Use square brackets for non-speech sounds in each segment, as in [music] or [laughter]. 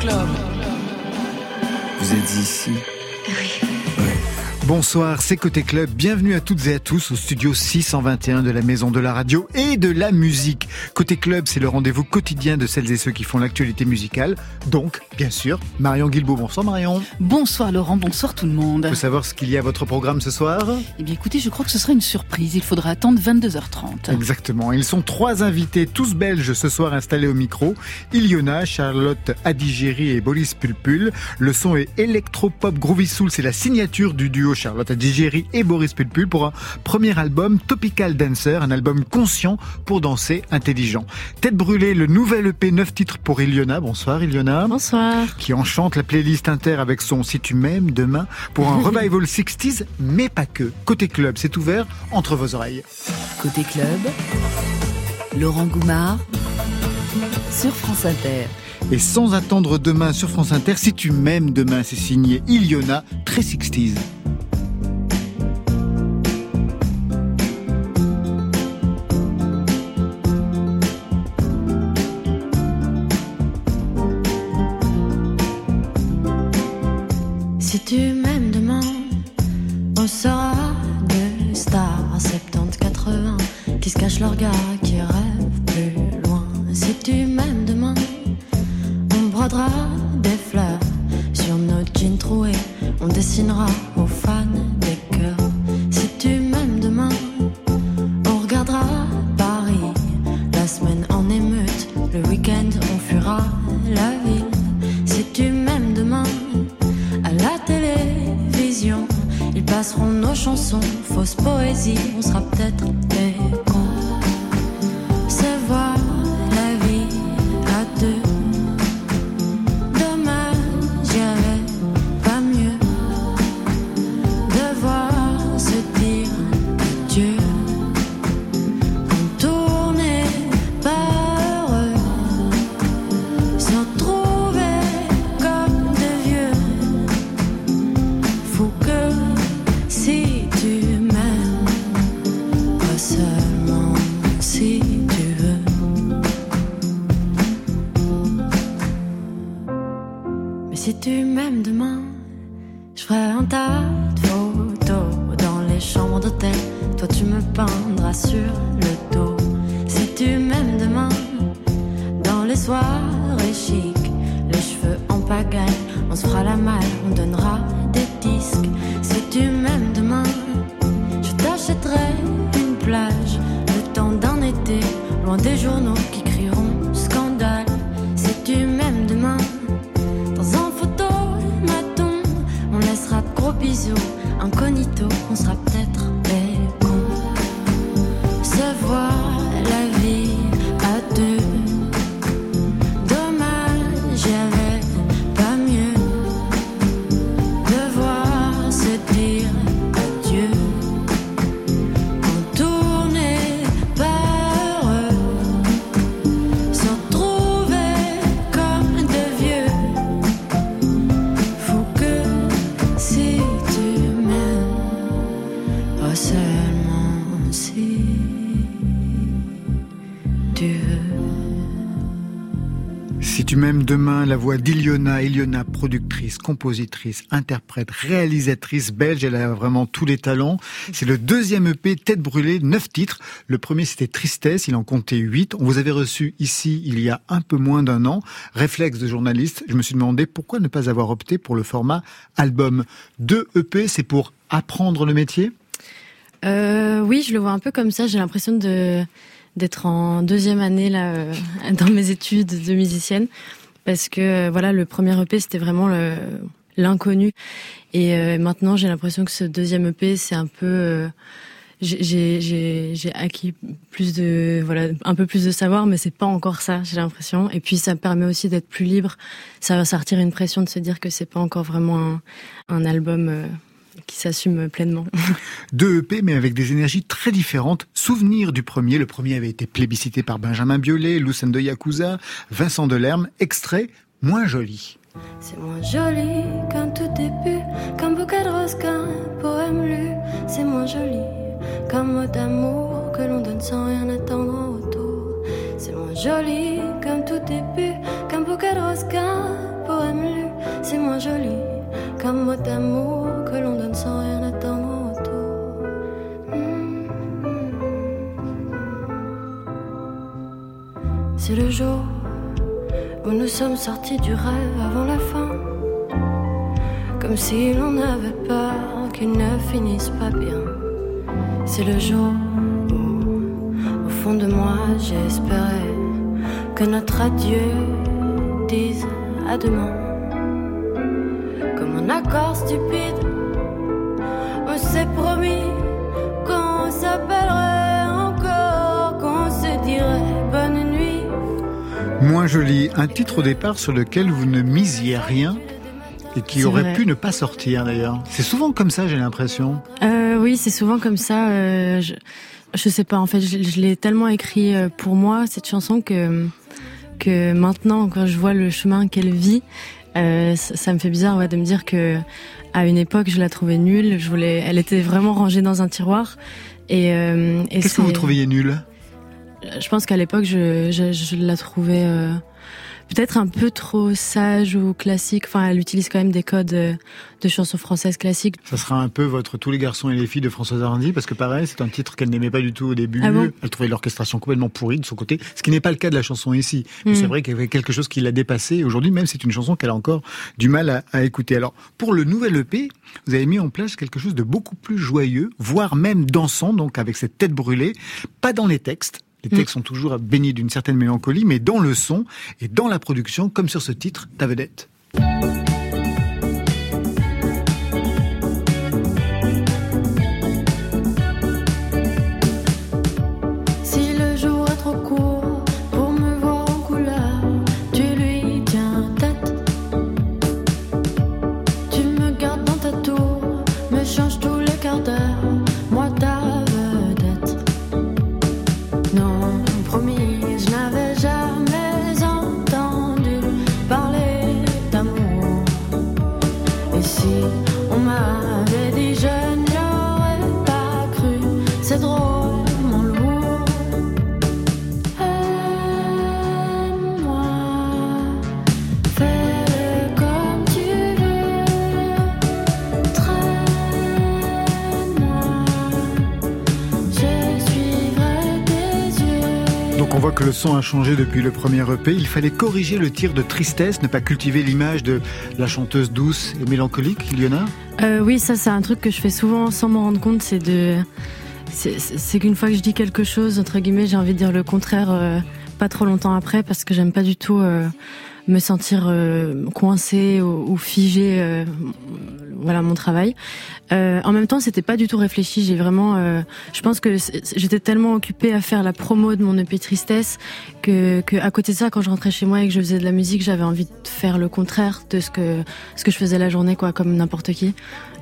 Club. Vous êtes ici Oui. Bonsoir, c'est Côté Club. Bienvenue à toutes et à tous au studio 621 de la Maison de la Radio et de la musique. Côté Club, c'est le rendez-vous quotidien de celles et ceux qui font l'actualité musicale. Donc, bien sûr, Marion Guilbault. Bonsoir Marion. Bonsoir Laurent, bonsoir tout le monde. On peut savoir ce qu'il y a à votre programme ce soir Eh bien écoutez, je crois que ce sera une surprise. Il faudra attendre 22h30. Exactement. Ils sont trois invités, tous belges ce soir installés au micro. Iliona, Charlotte Adigéry et Boris Pulpul. Le son est électro-pop groovy soul. C'est la signature du duo Charlotte Adigéry et Boris Pulpul pour un premier album Topical Dancer, un album conscient pour danser intelligent. Tête brûlée, le nouvel EP 9 titres pour Iliona. Bonsoir Iliona. Bonsoir. Qui enchante la playlist inter avec son Si tu m'aimes demain pour un [laughs] revival 60s, mais pas que. Côté club, c'est ouvert entre vos oreilles. Côté club, Laurent Goumard sur France Inter. Et sans attendre demain sur France Inter, si tu m'aimes demain, c'est signé Iliona, très 60s. Tu m'aimes demain, on sera deux stars 70-80 qui se cachent leur gars, qui rêvent plus loin. Si tu m'aimes demain, on brodera des fleurs sur nos jeans troués, on dessinera nos chansons, fausse poésie, on sera Demain, la voix d'Iliona, Iliona, productrice, compositrice, interprète, réalisatrice belge, elle a vraiment tous les talents. C'est le deuxième EP Tête brûlée, neuf titres. Le premier c'était Tristesse, il en comptait huit. On vous avait reçu ici il y a un peu moins d'un an. Réflexe de journaliste, je me suis demandé pourquoi ne pas avoir opté pour le format album. Deux EP, c'est pour apprendre le métier? Euh, oui, je le vois un peu comme ça. J'ai l'impression d'être en deuxième année là euh, dans mes études de musicienne parce que euh, voilà le premier EP c'était vraiment le- l'inconnu. Et euh, maintenant j'ai l'impression que ce deuxième EP c'est un peu euh, j'ai- acquis plus de voilà un peu plus de savoir mais c'est pas encore ça j'ai l'impression. Et puis ça me permet aussi d'être plus libre. Ça ça retire une pression de se dire que c'est pas encore vraiment un, un album euh, qui s'assume pleinement [laughs] Deux EP, mais avec des énergies très différentes. Souvenir du premier. Le premier avait été plébiscité par Benjamin Biolay, Lucen de Yakuza, Vincent Delerme. Extrait moins joli. C'est moins joli qu'un tout début, qu'un bouquet de roses, qu'un poème lu. C'est moins joli qu'un mot d'amour que l'on donne sans rien attendre en retour. C'est moins joli qu'un tout début, qu'un bouquet de roses, qu'un joli comme mot d'amour que l'on donne sans rien attendre en. C'est le jour où nous sommes sortis du rêve avant la fin. Comme si l'on avait peur qu'il ne finisse pas bien. C'est le jour où, au fond de moi, j'espérais que notre adieu dise à demain. Un accord stupide, on s'est promis qu'on s'appellerait encore, qu'on se dirait bonne nuit. Moins joli, un titre au départ sur lequel vous ne misiez rien et qui aurait vrai. pu ne pas sortir d'ailleurs. C'est souvent comme ça, j'ai l'impression. Euh, oui, c'est souvent comme ça. euh, je, je sais pas. En fait, je, je l'ai tellement écrit euh, pour moi cette chanson que que maintenant, quand je vois le chemin qu'elle vit, euh, ça, ça me fait bizarre ouais, de me dire que à une époque, je la trouvais nulle. Je voulais, elle était vraiment rangée dans un tiroir. Et, euh, et Qu'est-ce que vous trouviez nul Je pense qu'à l'époque, je, je, je la trouvais euh, peut-être un peu trop sage ou classique. Enfin, elle utilise quand même des codes euh, de chansons françaises classiques. Ça sera un peu votre Tous les garçons et les filles de Françoise Hardy, parce que pareil, c'est un titre qu'elle n'aimait pas du tout au début. Ah bon? Elle trouvait l'orchestration complètement pourrie de son côté, ce qui n'est pas le cas de la chanson ici. Mais Mm. c'est vrai qu'il y avait quelque chose qui l'a dépassée. Aujourd'hui, même, c'est une chanson qu'elle a encore du mal à, à écouter. Alors, pour le nouvel EP, vous avez mis en place quelque chose de beaucoup plus joyeux, voire même dansant, donc avec cette tête brûlée, pas dans les textes. Les textes sont toujours baignés d'une certaine mélancolie, mais dans le son et dans la production, comme sur ce titre, Ta vedette. A changé depuis le premier EP. Il fallait corriger le tir de tristesse, ne pas cultiver l'image de la chanteuse douce et mélancolique, Iliona. Euh, oui, ça c'est un truc que je fais souvent sans m'en rendre compte, c'est de, c'est- qu'une fois que je dis quelque chose, entre guillemets, j'ai envie de dire le contraire euh, pas trop longtemps après, parce que j'aime pas du tout euh, me sentir euh, coincée ou, ou figée, voilà mon travail. Euh, en même temps, c'était pas du tout réfléchi. J'ai vraiment, euh, je pense que j'étais tellement occupée à faire la promo de mon EP Tristesse que, que à côté de ça, quand je rentrais chez moi et que je faisais de la musique, j'avais envie de faire le contraire de ce que ce que je faisais la journée, quoi, comme n'importe qui.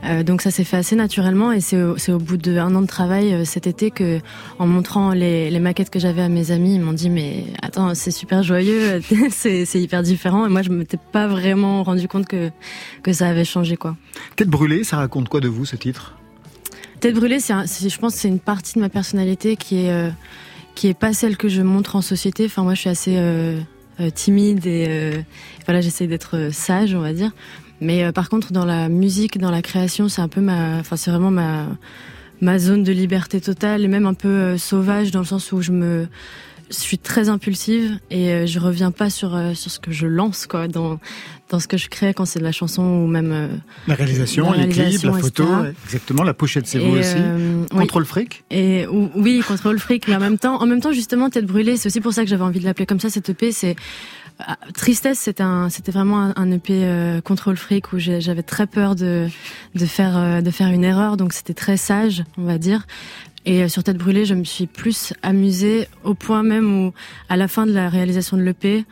Euh, donc ça s'est fait assez naturellement et c'est au, au bout d'un an de travail euh, cet été que, en montrant les, les maquettes que j'avais à mes amis, ils m'ont dit mais attends c'est super joyeux, [laughs] c'est hyper différent et moi je m'étais pas vraiment rendu compte que que ça avait changé quoi. Tête brûlée, ça raconte quoi de vous ce titre? Tête brûlée, c'est, je pense, c'est une partie de ma personnalité qui est euh, qui est pas celle que je montre en société. Enfin, moi, je suis assez timide et voilà, j'essaie d'être sage, on va dire. Mais euh, par contre, dans la musique, dans la création, c'est un peu ma, enfin, c'est vraiment ma ma zone de liberté totale et même un peu euh, sauvage dans le sens où je me je suis très impulsive et euh, je reviens pas sur euh, sur ce que je lance quoi dans dans ce que je crée quand c'est de la chanson ou même euh, La réalisation, La les clips, réalisation, la photo, etc. exactement, la pochette c'est vous aussi. oui. Contrôle fric Et ou- oui, contrôle fric, mais en même temps, en même temps justement, tête brûlée, c'est aussi pour ça que j'avais envie de l'appeler comme ça. Cette EP, c'est tristesse, c'était un, c'était vraiment un, EP euh, contrôle fric où j'avais très peur de de faire euh, de faire une erreur, donc c'était très sage, on va dire. Et euh, sur Tête brûlée, je me suis plus amusée au point même où, à la fin de la réalisation de l'EP,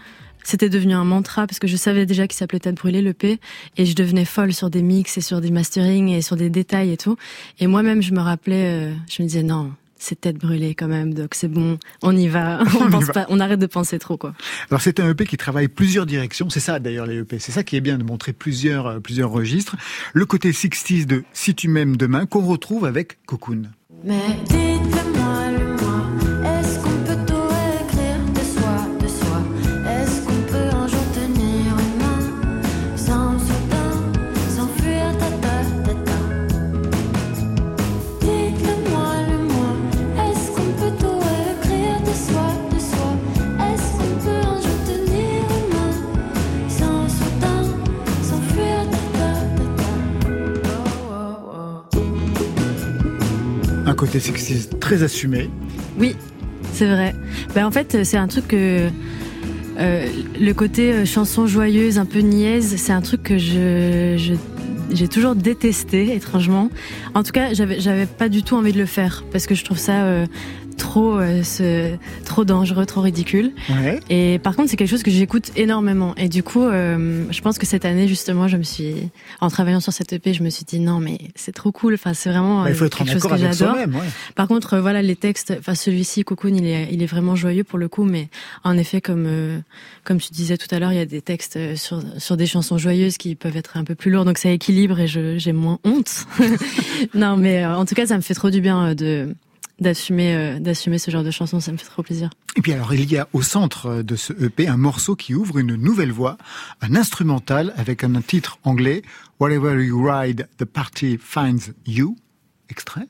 c'était devenu un mantra parce que je savais déjà qu'il s'appelait Tête brûlée l'EP et je devenais folle sur des mix et sur des masterings et sur des détails et tout. Et moi-même, je me rappelais, euh, je me disais non, c'est tête brûlée quand même, donc c'est bon, on y va, [laughs] on, On y pense va. pas, on arrête de penser trop quoi. Alors c'est un EP qui travaille plusieurs directions, c'est ça d'ailleurs les EP, c'est ça qui est bien de montrer plusieurs, euh, plusieurs registres. Le côté 60s de Si tu m'aimes demain qu'on retrouve avec Cocoon. Mais dites-moi côté sexiste très assumé. Oui, c'est vrai. Ben, en fait, c'est un truc que. Euh, le côté euh, chanson joyeuse, un peu niaise, c'est un truc que j'ai toujours détesté, étrangement. En tout cas, j'avais, j'avais pas du tout envie de le faire parce que je trouve ça euh, trop, euh, ce, trop dangereux, trop ridicule. Ouais. Et par contre, c'est quelque chose que j'écoute énormément. Et du coup, euh, je pense que cette année, justement, je me suis, en travaillant sur cette EP, je me suis dit non, mais c'est trop cool. Enfin, c'est vraiment Bah, il faut euh, être quelque chose que j'adore. ouais. Par contre, euh, voilà, les textes, enfin celui-ci, Cocoon, il est, il est vraiment joyeux pour le coup, mais en effet, comme euh, comme tu disais tout à l'heure, il y a des textes euh, sur sur des chansons joyeuses qui peuvent être un peu plus lourds, donc ça équilibre et je j'ai moins honte. [laughs] non, mais euh, en tout cas, ça me fait trop du bien de d'assumer euh, d'assumer ce genre de chansons, ça me fait trop plaisir. Et puis alors, il y a au centre de ce EP un morceau qui ouvre une nouvelle voie, un instrumental avec un titre anglais, Wherever You Ride, The Party Finds You. Extrait.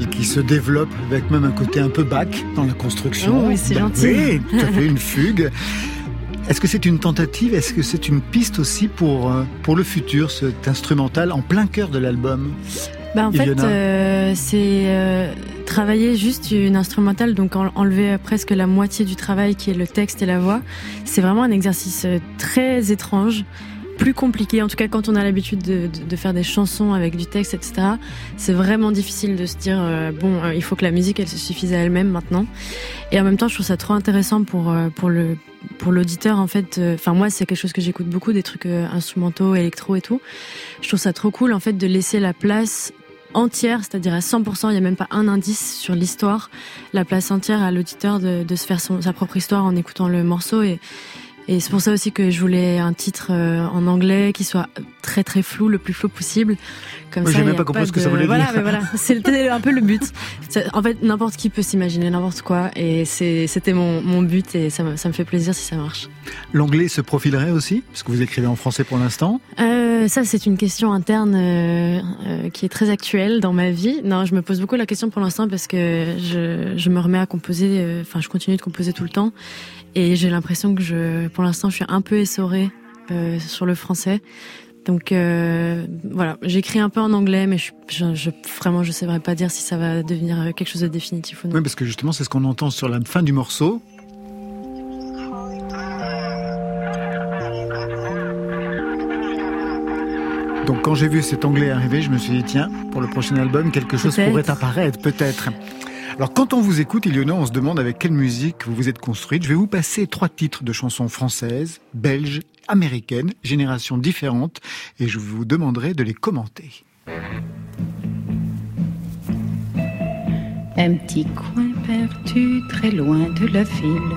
Qui se développe avec même un côté un peu bac dans la construction. Oh oui, c'est Ben gentil. Oui, tout à fait, une [laughs] fugue. Est-ce que c'est une tentative? Est-ce que c'est une piste aussi pour, euh, pour le futur, cet instrumental en plein cœur de l'album? Bah en fait, euh, c'est euh, travailler juste une instrumentale, donc en- enlever presque la moitié du travail qui est le texte et la voix. C'est vraiment un exercice très étrange, plus compliqué. En tout cas, quand on a l'habitude de, faire des chansons avec du texte, etc. C'est vraiment difficile de se dire euh, bon, euh, il faut que la musique elle se suffise à elle-même maintenant. Et en même temps, je trouve ça trop intéressant pour euh, pour le pour l'auditeur en fait. Enfin moi, c'est quelque chose que j'écoute beaucoup, des trucs instrumentaux, électro et tout. Je trouve ça trop cool en fait de laisser la place entière, c'est-à-dire à 100%, il n'y a même pas un indice sur l'histoire, la place entière à l'auditeur de, de se faire son- sa propre histoire en écoutant le morceau. Et, et c'est pour ça aussi que je voulais un titre euh, en anglais qui soit très très flou, le plus flou possible. Comme Oui, ça, j'ai même pas compris ce que ça voulait voilà, dire. mais voilà, [laughs] c'était un peu le but. En fait, n'importe qui peut s'imaginer n'importe quoi, et c'était mon, mon but, et ça me, ça me fait plaisir si ça marche. L'anglais se profilerait aussi Parce que vous écrivez en français pour l'instant? Euh, ça, c'est une question interne euh, euh, qui est très actuelle dans ma vie. Non, je me pose beaucoup la question pour l'instant parce que je, je me remets à composer. Enfin, je continue de composer tout le temps, et j'ai l'impression que je, pour l'instant, je suis un peu essorée euh, sur le français. Donc euh, voilà, j'écris un peu en anglais, mais je, je, je vraiment, je saurais pas dire si ça va devenir euh, quelque chose de définitif ou non. Oui, parce que justement, c'est ce qu'on entend sur la fin du morceau. Donc quand j'ai vu cet anglais arriver, je me suis dit, tiens, pour le prochain album, quelque chose pourrait apparaître, peut-être. Alors quand on vous écoute, Ilona, on se demande avec quelle musique vous vous êtes construite. Je vais vous passer trois titres de chansons françaises, belges, américaines, générations différentes, et je vous demanderai de les commenter. Un petit coin perdu très loin de la ville,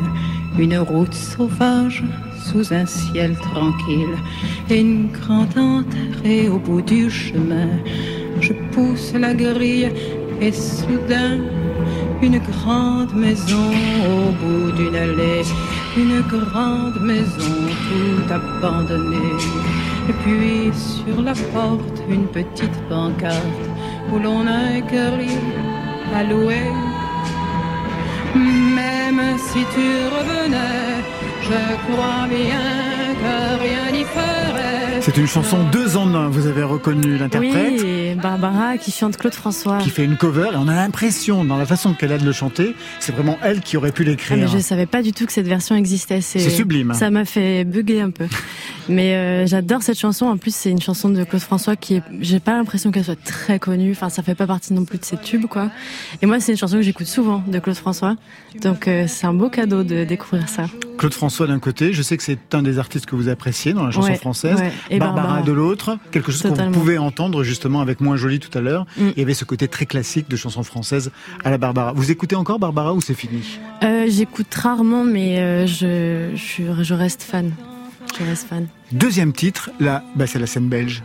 une route sauvage sous un ciel tranquille, une grande enterrée au bout du chemin. Je pousse la grille et soudain, une grande maison au bout d'une allée, une grande maison tout abandonnée. Et puis sur la porte, une petite pancarte où l'on a écrit à louer. Même si tu revenais, je crois bien que rien n'y ferait. C'est une chanson deux en un, vous avez reconnu l'interprète. Oui, Barbara qui chante Claude François. Qui fait une cover et on a l'impression, dans la façon qu'elle a de le chanter, c'est vraiment elle qui aurait pu Ah, l'écrire. mais je savais pas du tout que cette version existait. C'est sublime. Ça m'a fait bugger un peu. Mais euh, j'adore cette chanson. En plus, c'est une chanson de Claude François qui est. J'ai pas l'impression qu'elle soit très connue. Enfin, ça fait pas partie non plus de ses tubes, quoi. Et moi, c'est une chanson que j'écoute souvent de Claude François. Donc, euh, c'est un beau cadeau de découvrir ça. Claude François d'un côté, je sais que c'est un des artistes que vous appréciez dans la chanson Ouais, française. ouais. Et Barbara, Barbara. de l'autre, quelque chose qu'on pouvait entendre justement avec Moins Jolie tout à l'heure. Mm. Il y avait ce côté très classique de chanson française à la Barbara. Vous écoutez encore Barbara ou c'est fini? Euh, j'écoute rarement, mais euh, je, je reste fan. Je reste fan. Deuxième titre, là, bah, c'est la scène belge.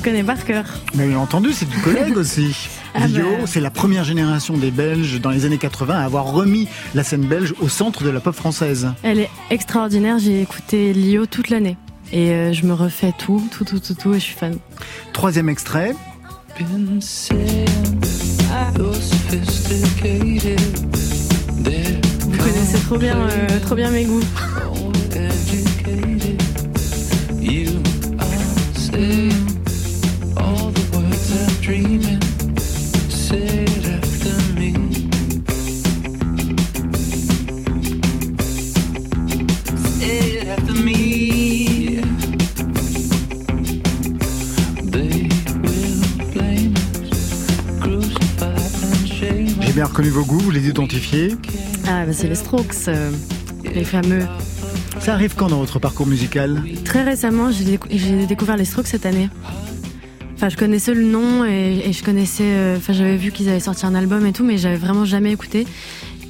Je connais par cœur. Mais bien entendu, c'est du collègue [laughs] aussi. Ah Lio, bah. c'est la première génération des Belges dans les années 80 à avoir remis la scène belge au centre de la pop française. Elle est extraordinaire. J'ai écouté Lio toute l'année. Et euh, je me refais tout, tout, tout, tout, tout, et je suis fan. Troisième extrait, Vous connaissez trop bien, euh, trop bien mes goûts. [laughs] j'ai bien reconnu vos goûts, vous les identifiez. Ah, bah, c'est les Strokes, euh, les fameux. Ça arrive quand dans votre parcours musical Très récemment, j'ai décou- j'ai découvert les Strokes cette année. Enfin, je connaissais le nom et, et je connaissais. euh, Enfin, j'avais vu qu'ils avaient sorti un album et tout, mais j'avais vraiment jamais écouté.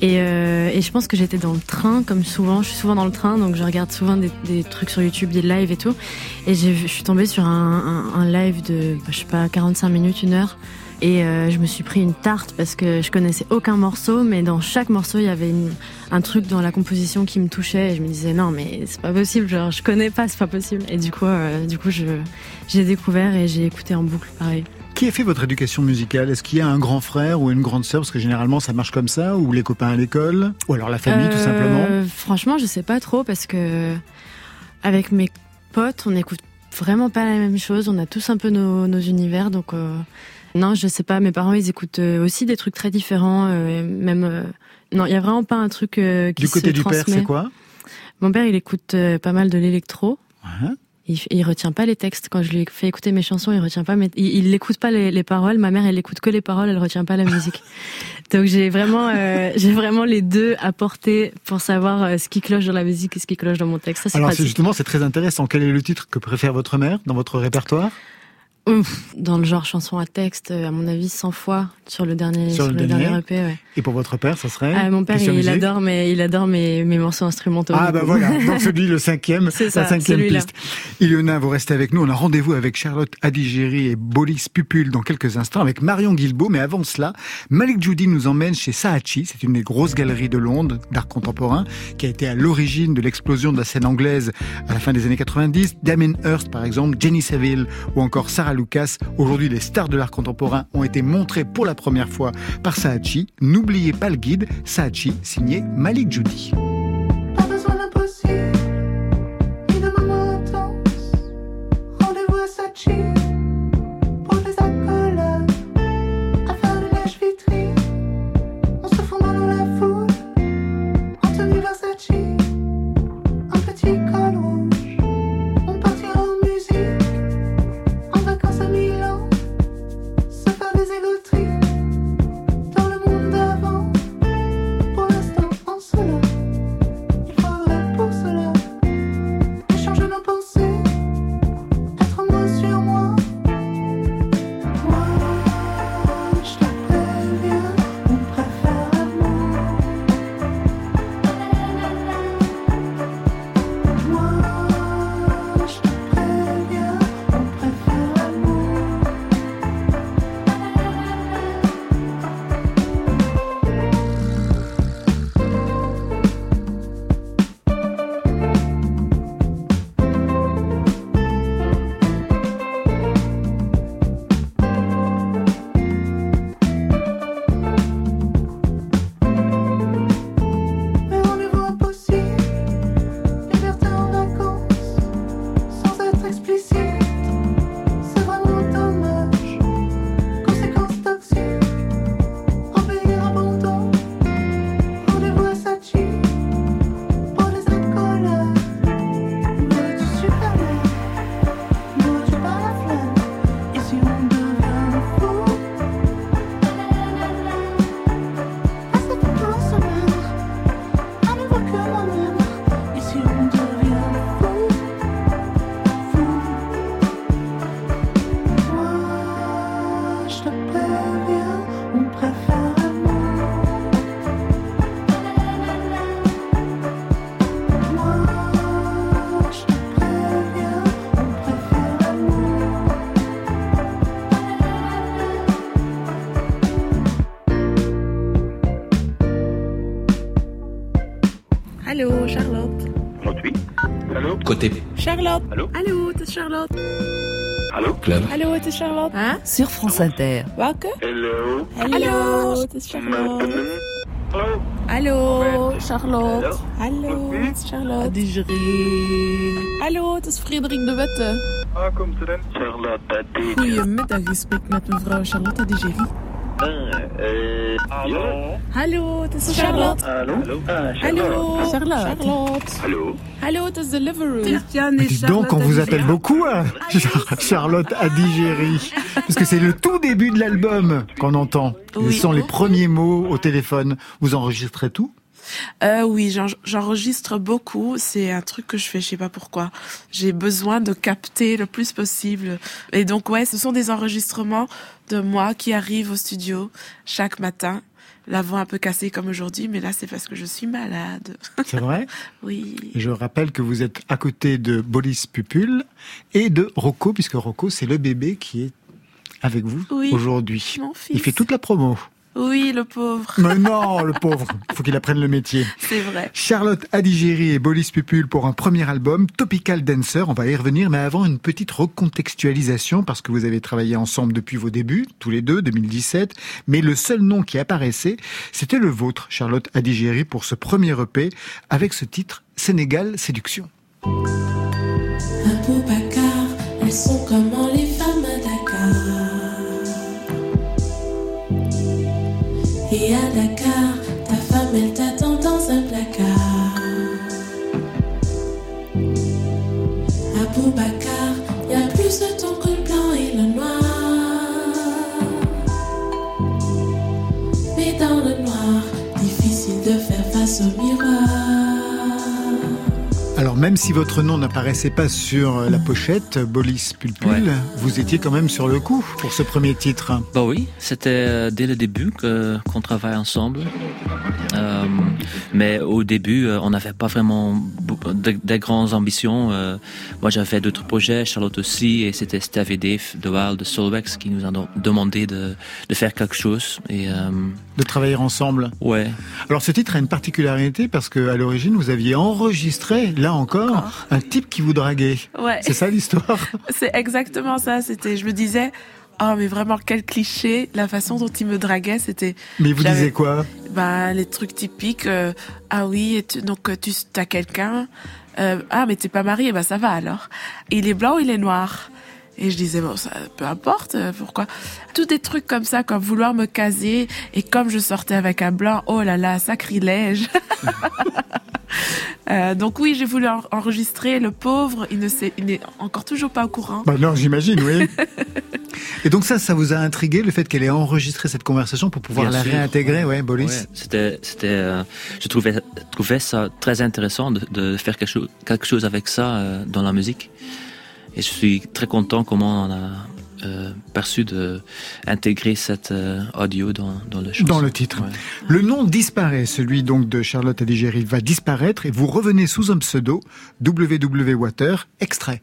Et, euh, et je pense que j'étais dans le train, comme souvent. Je suis souvent dans le train, donc je regarde souvent des, des trucs sur YouTube, des lives et tout. Et je suis tombée sur un, un- un live de, bah, je sais pas, 45 minutes, une heure. Et euh, je me suis pris une tarte parce que je connaissais aucun morceau, mais dans chaque morceau, il y avait une- un truc dans la composition qui me touchait. Et je me disais, non, mais c'est pas possible, genre, je connais pas, c'est pas possible. Et du coup, euh, du coup je, j'ai découvert et j'ai écouté en boucle, pareil. Qui a fait votre éducation musicale? Est-ce qu'il y a un grand frère ou une grande sœur? Parce que généralement ça marche comme ça, ou les copains à l'école, ou alors la famille tout Euh, simplement? Franchement, je sais pas trop parce que avec mes potes, on écoute vraiment pas la même chose. On a tous un peu nos, nos univers, donc non, je sais pas. Mes parents, ils écoutent euh, aussi des trucs très différents, euh, même. euh, non, il y a vraiment pas un truc euh, qui Du côté se du père, c'est quoi? Mon père, il écoute pas mal de l'électro. Ouais. Il, il retient pas les textes quand je lui fais écouter mes chansons. Il retient pas, mais il, il écoute pas les, les paroles. Ma mère, elle écoute que les paroles. Elle retient pas la musique. [laughs] Donc j'ai vraiment, j'ai vraiment les deux à porter pour savoir ce qui cloche dans la musique et ce qui cloche dans mon texte. Ça Alors justement c'est très intéressant. Quel est le titre que préfère votre mère dans votre répertoire? Dans le genre chanson à texte, euh, à mon avis, 100 fois sur le dernier, Sur sur le le dernier. EP. Ouais. Et pour votre père, ça serait Ah, mon père, il, adore mes, il adore mes, mes morceaux instrumentaux. Ah bah voilà, donc celui le cinquième, la ça, cinquième piste. Ilyona, vous restez avec nous. On a rendez-vous avec Charlotte Adigéry et Bolis Pupul dans quelques instants, avec Marion Guilbeault. Mais avant cela, Malik Judy nous emmène chez Saatchi. C'est une des grosses galeries de Londres d'art contemporain qui a été à l'origine de l'explosion de la scène anglaise à la fin des années 90. Damien Hirst, par exemple, Jenny Saville ou encore Sarah Aujourd'hui, les stars de l'art contemporain ont été montrées pour la première fois par Saatchi. N'oubliez pas le guide Saatchi, signé Malik Judy. Allô, Charlotte. Allô? Club. Het is Charlotte. Hein? Sur France Inter. Welke? Hello? Het is Charlotte. Hallo. Hallo, Charlotte. Het is Charlotte. Adigerie. Hallo, het is Frederik de Wette. Ah, komt ze dan? Charlotte, dit. Goedemiddag, u spreekt met mevrouw Charlotte Digeri. Ah, Hallo. Hallo, het is Charlotte. Hallo. Hallo. Ah, Hallo, Charlotte. Charlotte. Hallo. Hallo, het is Deliveroo. Donc, on vous appelle beaucoup, hein, Char- Charlotte Adigéry. Parce que c'est le tout début de l'album qu'on entend. Ce sont les premiers mots au téléphone. Vous enregistrez tout Euh, oui, j'en- j'enregistre beaucoup. C'est un truc que je fais, je sais pas pourquoi. J'ai besoin de capter le plus possible. Et donc, ouais, ce sont des enregistrements de moi qui arrivent au studio chaque matin. La voix un peu cassée comme aujourd'hui, mais là, c'est parce que je suis malade. C'est vrai? [laughs] Oui. Je rappelle que vous êtes à côté de Boris Pupul et de Rocco, puisque Rocco, c'est le bébé qui est avec vous Oui, aujourd'hui. Il fait toute la promo. Oui, le pauvre. Mais non, le pauvre. Faut qu'il apprenne le métier. C'est vrai. Charlotte Adigéry et Boris Pupul pour un premier album, Topical Dancer. On va y revenir, mais avant une petite recontextualisation parce que vous avez travaillé ensemble depuis vos débuts, tous les deux, 2017. Mais le seul nom qui apparaissait, c'était le vôtre, Charlotte Adigéry, pour ce premier EP avec ce titre Sénégal Séduction. Boubacar, elles sont comment les Et à Dakar, ta femme elle t'attend dans un placard. À Boubacar, y a plus de ton que le blanc et le noir. Mais dans le noir, difficile de faire face au miroir. Alors même si votre nom n'apparaissait pas sur la pochette, Boris Pupul, Ouais. vous étiez quand même sur le coup pour ce premier titre. Bah oui, c'était euh, dès le début qu'on travaille ensemble. Euh, mais au début, euh, on n'avait pas vraiment de, de grandes ambitions. Euh, moi, j'avais d'autres projets, Charlotte aussi, et c'était Steve et Dave de Wild, de Solvex, qui nous ont demandé de, de faire quelque chose. Et euh, De travailler ensemble. ouais, Alors ce titre a une particularité parce que à l'origine vous aviez enregistré, là encore, Encore. un type qui vous draguait. Ouais. C'est ça l'histoire? [laughs] C'est exactement ça. C'était, je me disais, oh, mais vraiment, quel cliché. La façon dont il me draguait, c'était, Mais vous disiez quoi? Bah, les trucs typiques. euh, ah oui, et tu- donc euh, tu as quelqu'un. Euh, ah, mais t'es pas marié, bah ça va alors. Il est blanc ou il est noir? Et je disais, bon, ça, peu importe, euh, pourquoi Tous des trucs comme ça, comme vouloir me caser. Et comme je sortais avec un blanc, oh là là, sacrilège. [laughs] Euh, donc oui, j'ai voulu en- enregistrer. Le pauvre, il ne sait, il n'est encore toujours pas au courant. Bah non, j'imagine, oui. [laughs] Et donc ça, ça vous a intrigué le fait qu'elle ait enregistré cette conversation pour pouvoir Bien la sûr. réintégrer, ouais, Boris ouais, c'était, c'était, euh, je trouvais, trouvais ça très intéressant de, de faire quelque chose, quelque chose avec ça euh, dans la musique. Et je suis très content comment on a euh, perçu de intégrer cette euh, audio dans, dans le chanson. Dans le titre. Ouais. Le nom disparaît, celui donc de Charlotte Adigéry va disparaître et vous revenez sous un pseudo, WW Water, extrait.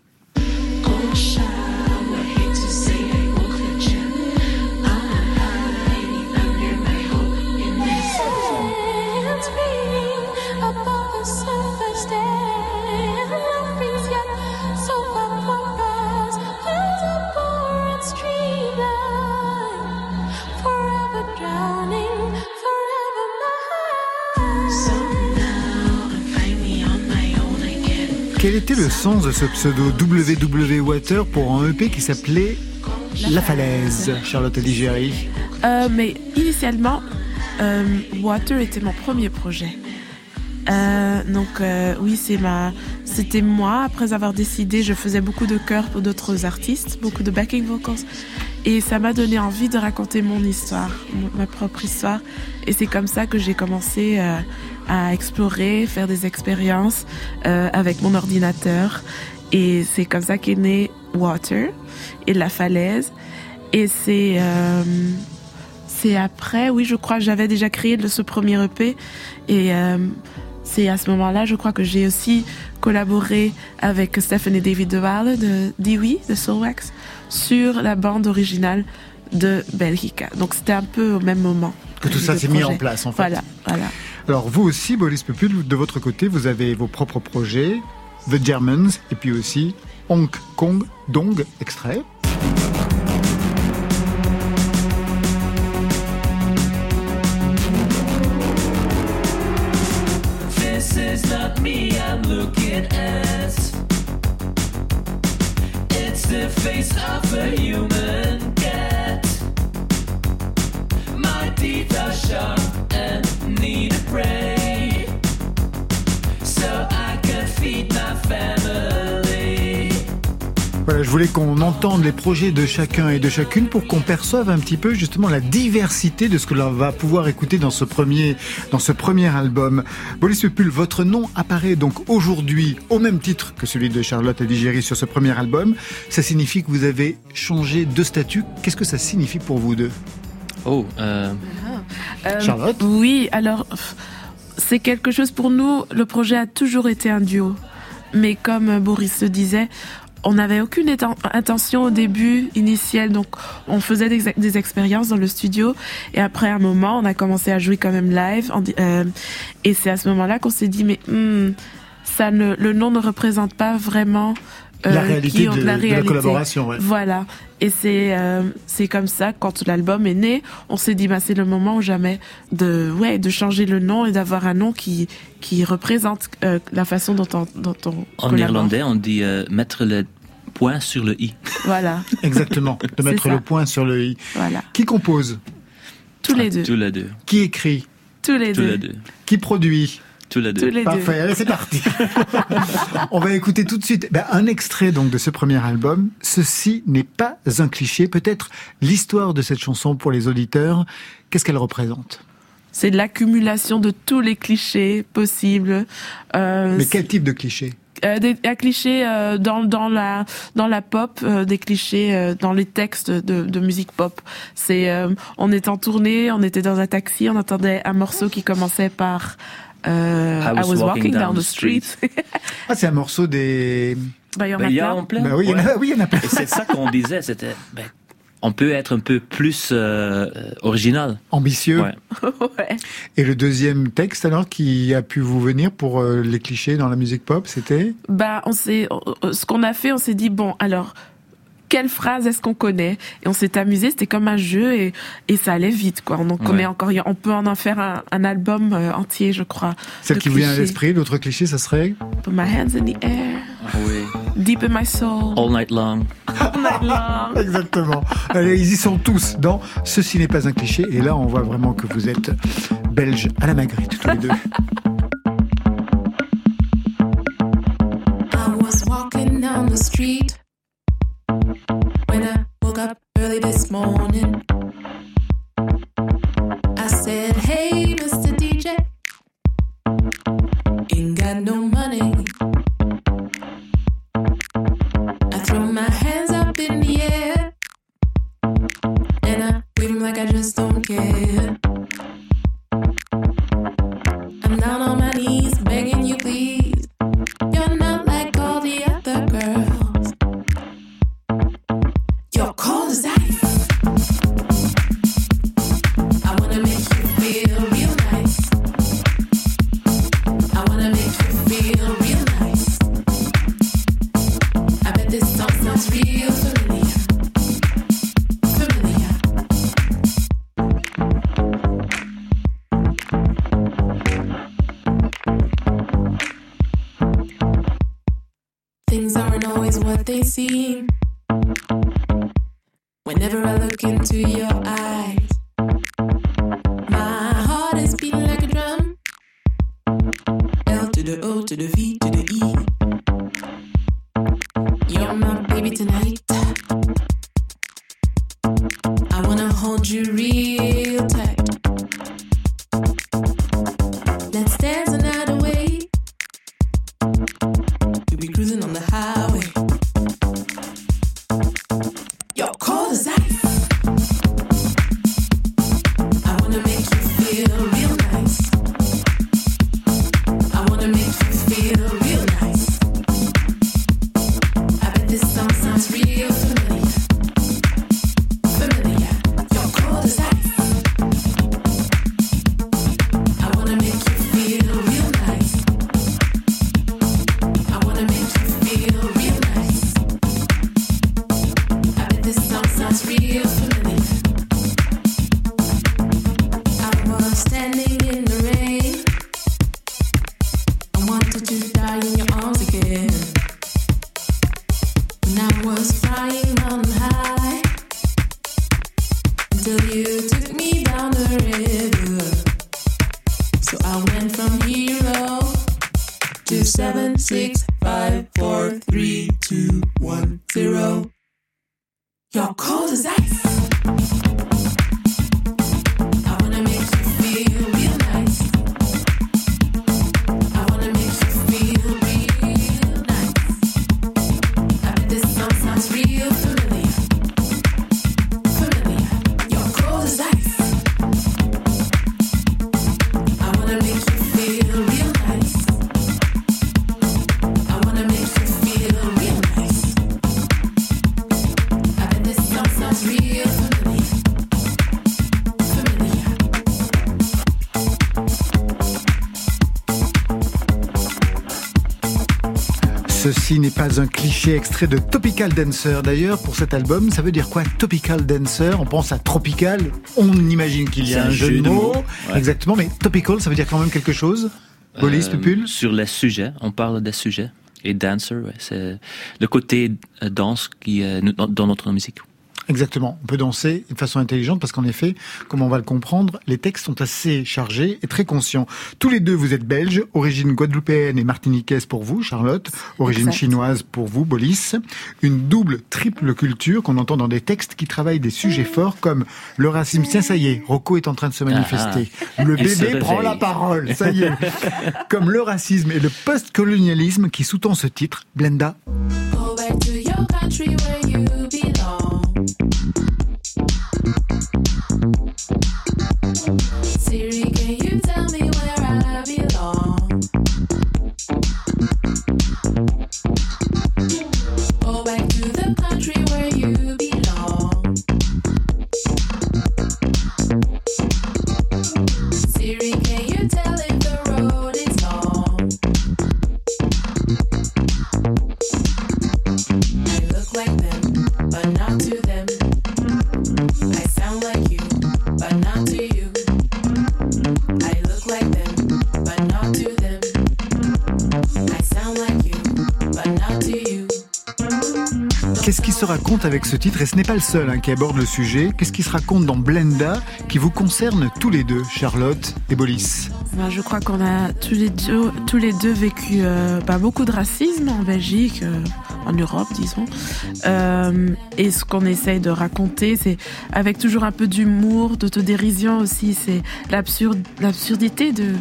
Était le sens de ce pseudo WW Water pour un EP qui s'appelait La Falaise, Charlotte Adigéry Euh, mais initialement, euh, Water était mon premier projet. Euh, donc oui, c'est ma, c'était moi. Après avoir décidé, je faisais beaucoup de chœurs pour d'autres artistes, beaucoup de backing vocals, et ça m'a donné envie de raconter mon histoire, ma propre histoire. Et c'est comme ça que j'ai commencé à explorer, faire des expériences euh, avec mon ordinateur. Et c'est comme ça qu'est né Water et la falaise. Et c'est euh, c'est après, oui, je crois, que j'avais déjà créé ce premier EP. Et euh, c'est à ce moment-là, je crois que j'ai aussi collaboré avec Stephen et David DeWalle de Dewey, de Soulwax, sur la bande originale de Belgica. Donc c'était un peu au même moment. Que tout ça s'est mis en place, en fait. Voilà, voilà. Alors vous aussi, Boris Pupul, de votre côté, vous avez vos propres projets, The Germans, et puis aussi Hong Kong Dong, extrait. Voilà, je voulais qu'on entende les projets de chacun et de chacune pour qu'on perçoive un petit peu justement la diversité de ce que l'on va pouvoir écouter dans ce premier, dans ce premier album. Boris Pupul, votre nom apparaît donc aujourd'hui au même titre que celui de Charlotte Adigéry sur ce premier album. Ça signifie que vous avez changé de statut. Qu'est-ce que ça signifie pour vous deux? Oh, euh, Euh, Charlotte Oui, alors c'est quelque chose pour nous. Le projet a toujours été un duo, mais comme Boris le disait, on n'avait aucune intention au début initial, donc on faisait des, des expériences dans le studio. Et après un moment, on a commencé à jouer quand même live. En euh, et c'est à ce moment-là qu'on s'est dit mais hmm, ça ne, le nom ne représente pas vraiment euh, La réalité qui on- de- de la réalité. collaboration, ouais. Voilà. Et c'est euh, c'est comme ça quand l'album est né, on s'est dit bah c'est le moment ou jamais de ouais de changer le nom et d'avoir un nom qui qui représente euh, la façon dont on dont on en néerlandais, on dit euh, mettre le point sur le i. Voilà, [laughs] Exactement, de mettre ça. le point sur le i. voilà. Qui compose? Tous les deux, Tous les deux. Qui écrit? Tous les Tous deux, les deux. Qui produit? Tous les tous deux. les Parfait, deux. allez c'est parti. [laughs] On va écouter tout de suite ben, un extrait donc de ce premier album. Ceci n'est pas un cliché, peut-être l'histoire de cette chanson pour les auditeurs. Qu'est-ce qu'elle représente? C'est l'accumulation de tous les clichés possibles. Euh, Mais quel type de cliché euh, des, un cliché euh, dans dans la dans la pop, euh, des clichés euh, dans les textes de, de musique pop. C'est euh, on est en tournée, on était dans un taxi, on entendait un morceau qui commençait par euh, I was, walking, down, the street. Ah, c'est un morceau des. bah, il y en a il y a plein. en plein. Bah oui, il y en a, oui, il y en a plein. Et c'est ça qu'on disait, c'était, ben, on peut être un peu plus euh, euh, original. Ambitieux. Ouais. [laughs] ouais. Et le deuxième texte alors qui a pu vous venir pour euh, les clichés dans la musique pop, c'était? Bah, on s'est, ce qu'on a fait, on s'est dit bon, alors quelle phrase est-ce qu'on connaît? Et on s'est amusé, c'était comme un jeu et, et ça allait vite, quoi. Donc on Ouais. est encore, on peut en en faire un, un album euh, entier, je crois. celle qui vous vient à clichés. l'esprit. L'autre cliché, ça serait? Put my hands in the air, Oui. deep in my soul, All night long. all night long. [laughs] Exactement. Allez, ils y sont tous dans Ceci n'est pas un cliché. Et là, on voit vraiment que vous êtes belges à la Magritte, tous les deux. I was walking down the street pas un cliché extrait de Topical Dancer. D'ailleurs, pour cet album, ça veut dire quoi Topical Dancer? On pense à tropical, on imagine qu'il y a C'est un, jeu de mots. ouais. Exactement, mais topical, ça veut dire quand même quelque chose? Police, Euh, Sur les sujets, on parle des sujets. Et dancer, ouais, c'est le côté euh, danse qui est dans- dans notre musique. Exactement. On peut danser de façon intelligente parce qu'en effet, comme on va le comprendre, les textes sont assez chargés et très conscients. Tous les deux, vous êtes belges, origine guadeloupéenne et martiniquaise pour vous, Charlotte, origine Exact. chinoise pour vous, Bolis. Une double, triple culture qu'on entend dans des textes qui travaillent des sujets forts comme le racisme. Tiens, ça y est, Rocco est en train de se manifester. Le Il se bébé prend la parole, ça y est. [laughs] comme le racisme et le post-colonialisme qui sous-tend ce titre, Blenda. Go back to your country where you se raconte avec ce titre Et ce n'est pas le seul hein, qui aborde le sujet. Qu'est-ce qui se raconte dans Blenda qui vous concerne tous les deux, Charlotte et Bolis? Ben, je crois qu'on a tous les deux, vécu euh, ben, beaucoup de racisme en Belgique, euh, en Europe, disons. Euh, et ce qu'on essaye de raconter, c'est avec toujours un peu d'humour, d'autodérision aussi, c'est l'absurdité de,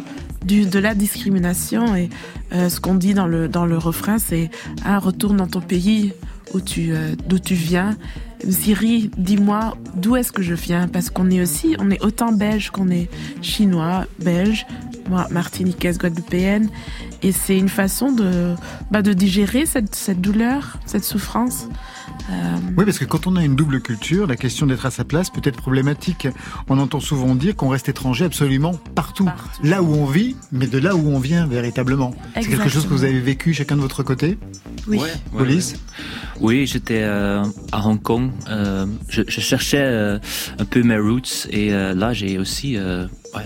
de la discrimination. Et ce qu'on dit dans le, dans le refrain, c'est ah, retourne dans ton pays euh, d'où tu viens. Siri, dis-moi d'où est-ce que je viens? Parce qu'on est aussi, on est autant belge qu'on est chinois, belge, moi martiniquaise, guadeloupéenne, et c'est une façon de, bah, de digérer cette douleur, cette souffrance. Euh, Oui, parce que quand on a une double culture, la question d'être à sa place peut être problématique. On entend souvent dire qu'on reste étranger absolument partout. Là où on vit, mais de là où on vient véritablement. C'est quelque chose que vous avez vécu chacun de votre côté Oui. Ouais, Oui, j'étais euh, à Hong Kong. euh, je, je cherchais euh, un peu mes roots et euh, là j'ai aussi, euh, ouais,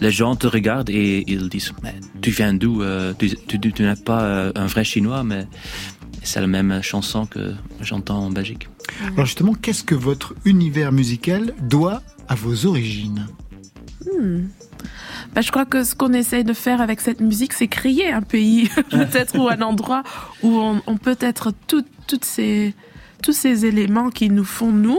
les gens te regardent et ils disent, mais tu viens d'où euh, Tu, tu, tu n'es pas un vrai chinois, mais c'est la même chanson que j'entends en Belgique. Alors justement, qu'est-ce que votre univers musical doit à vos origines Hmm. Bah, je crois que ce qu'on essaye de faire avec cette musique, c'est créer un pays, [laughs] peut-être, ou un endroit où on, on peut être tout- toutes ces, tous ces éléments qui nous font, nous,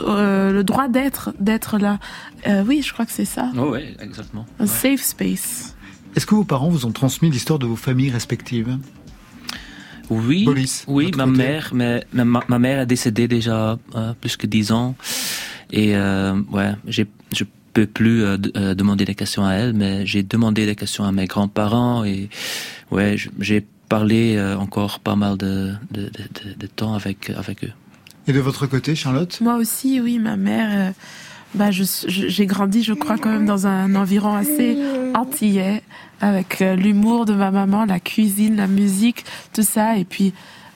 euh, le droit d'être, d'être là. Euh, oui, je crois que c'est ça. Oh ouais, exactement. Un safe space. Est-ce que vos parents vous ont transmis l'histoire de vos familles respectives? Oui, oui, ma côté. mère, mais, ma, ma mère est décédée déjà euh, plus que dix ans, et euh, ouais, j'ai, je peux plus euh, d- euh, demander des questions à elle, mais j'ai demandé des questions à mes grands-parents et ouais, j- j'ai parlé euh, encore pas mal de, de, de, de- de temps avec avec eux. Et de votre côté, Charlotte? Moi aussi, oui, ma mère. euh, bah, je, je- j'ai grandi, je crois, quand même dans un environ assez antillais, avec euh, l'humour de ma maman, la cuisine, la musique, tout ça. Et puis,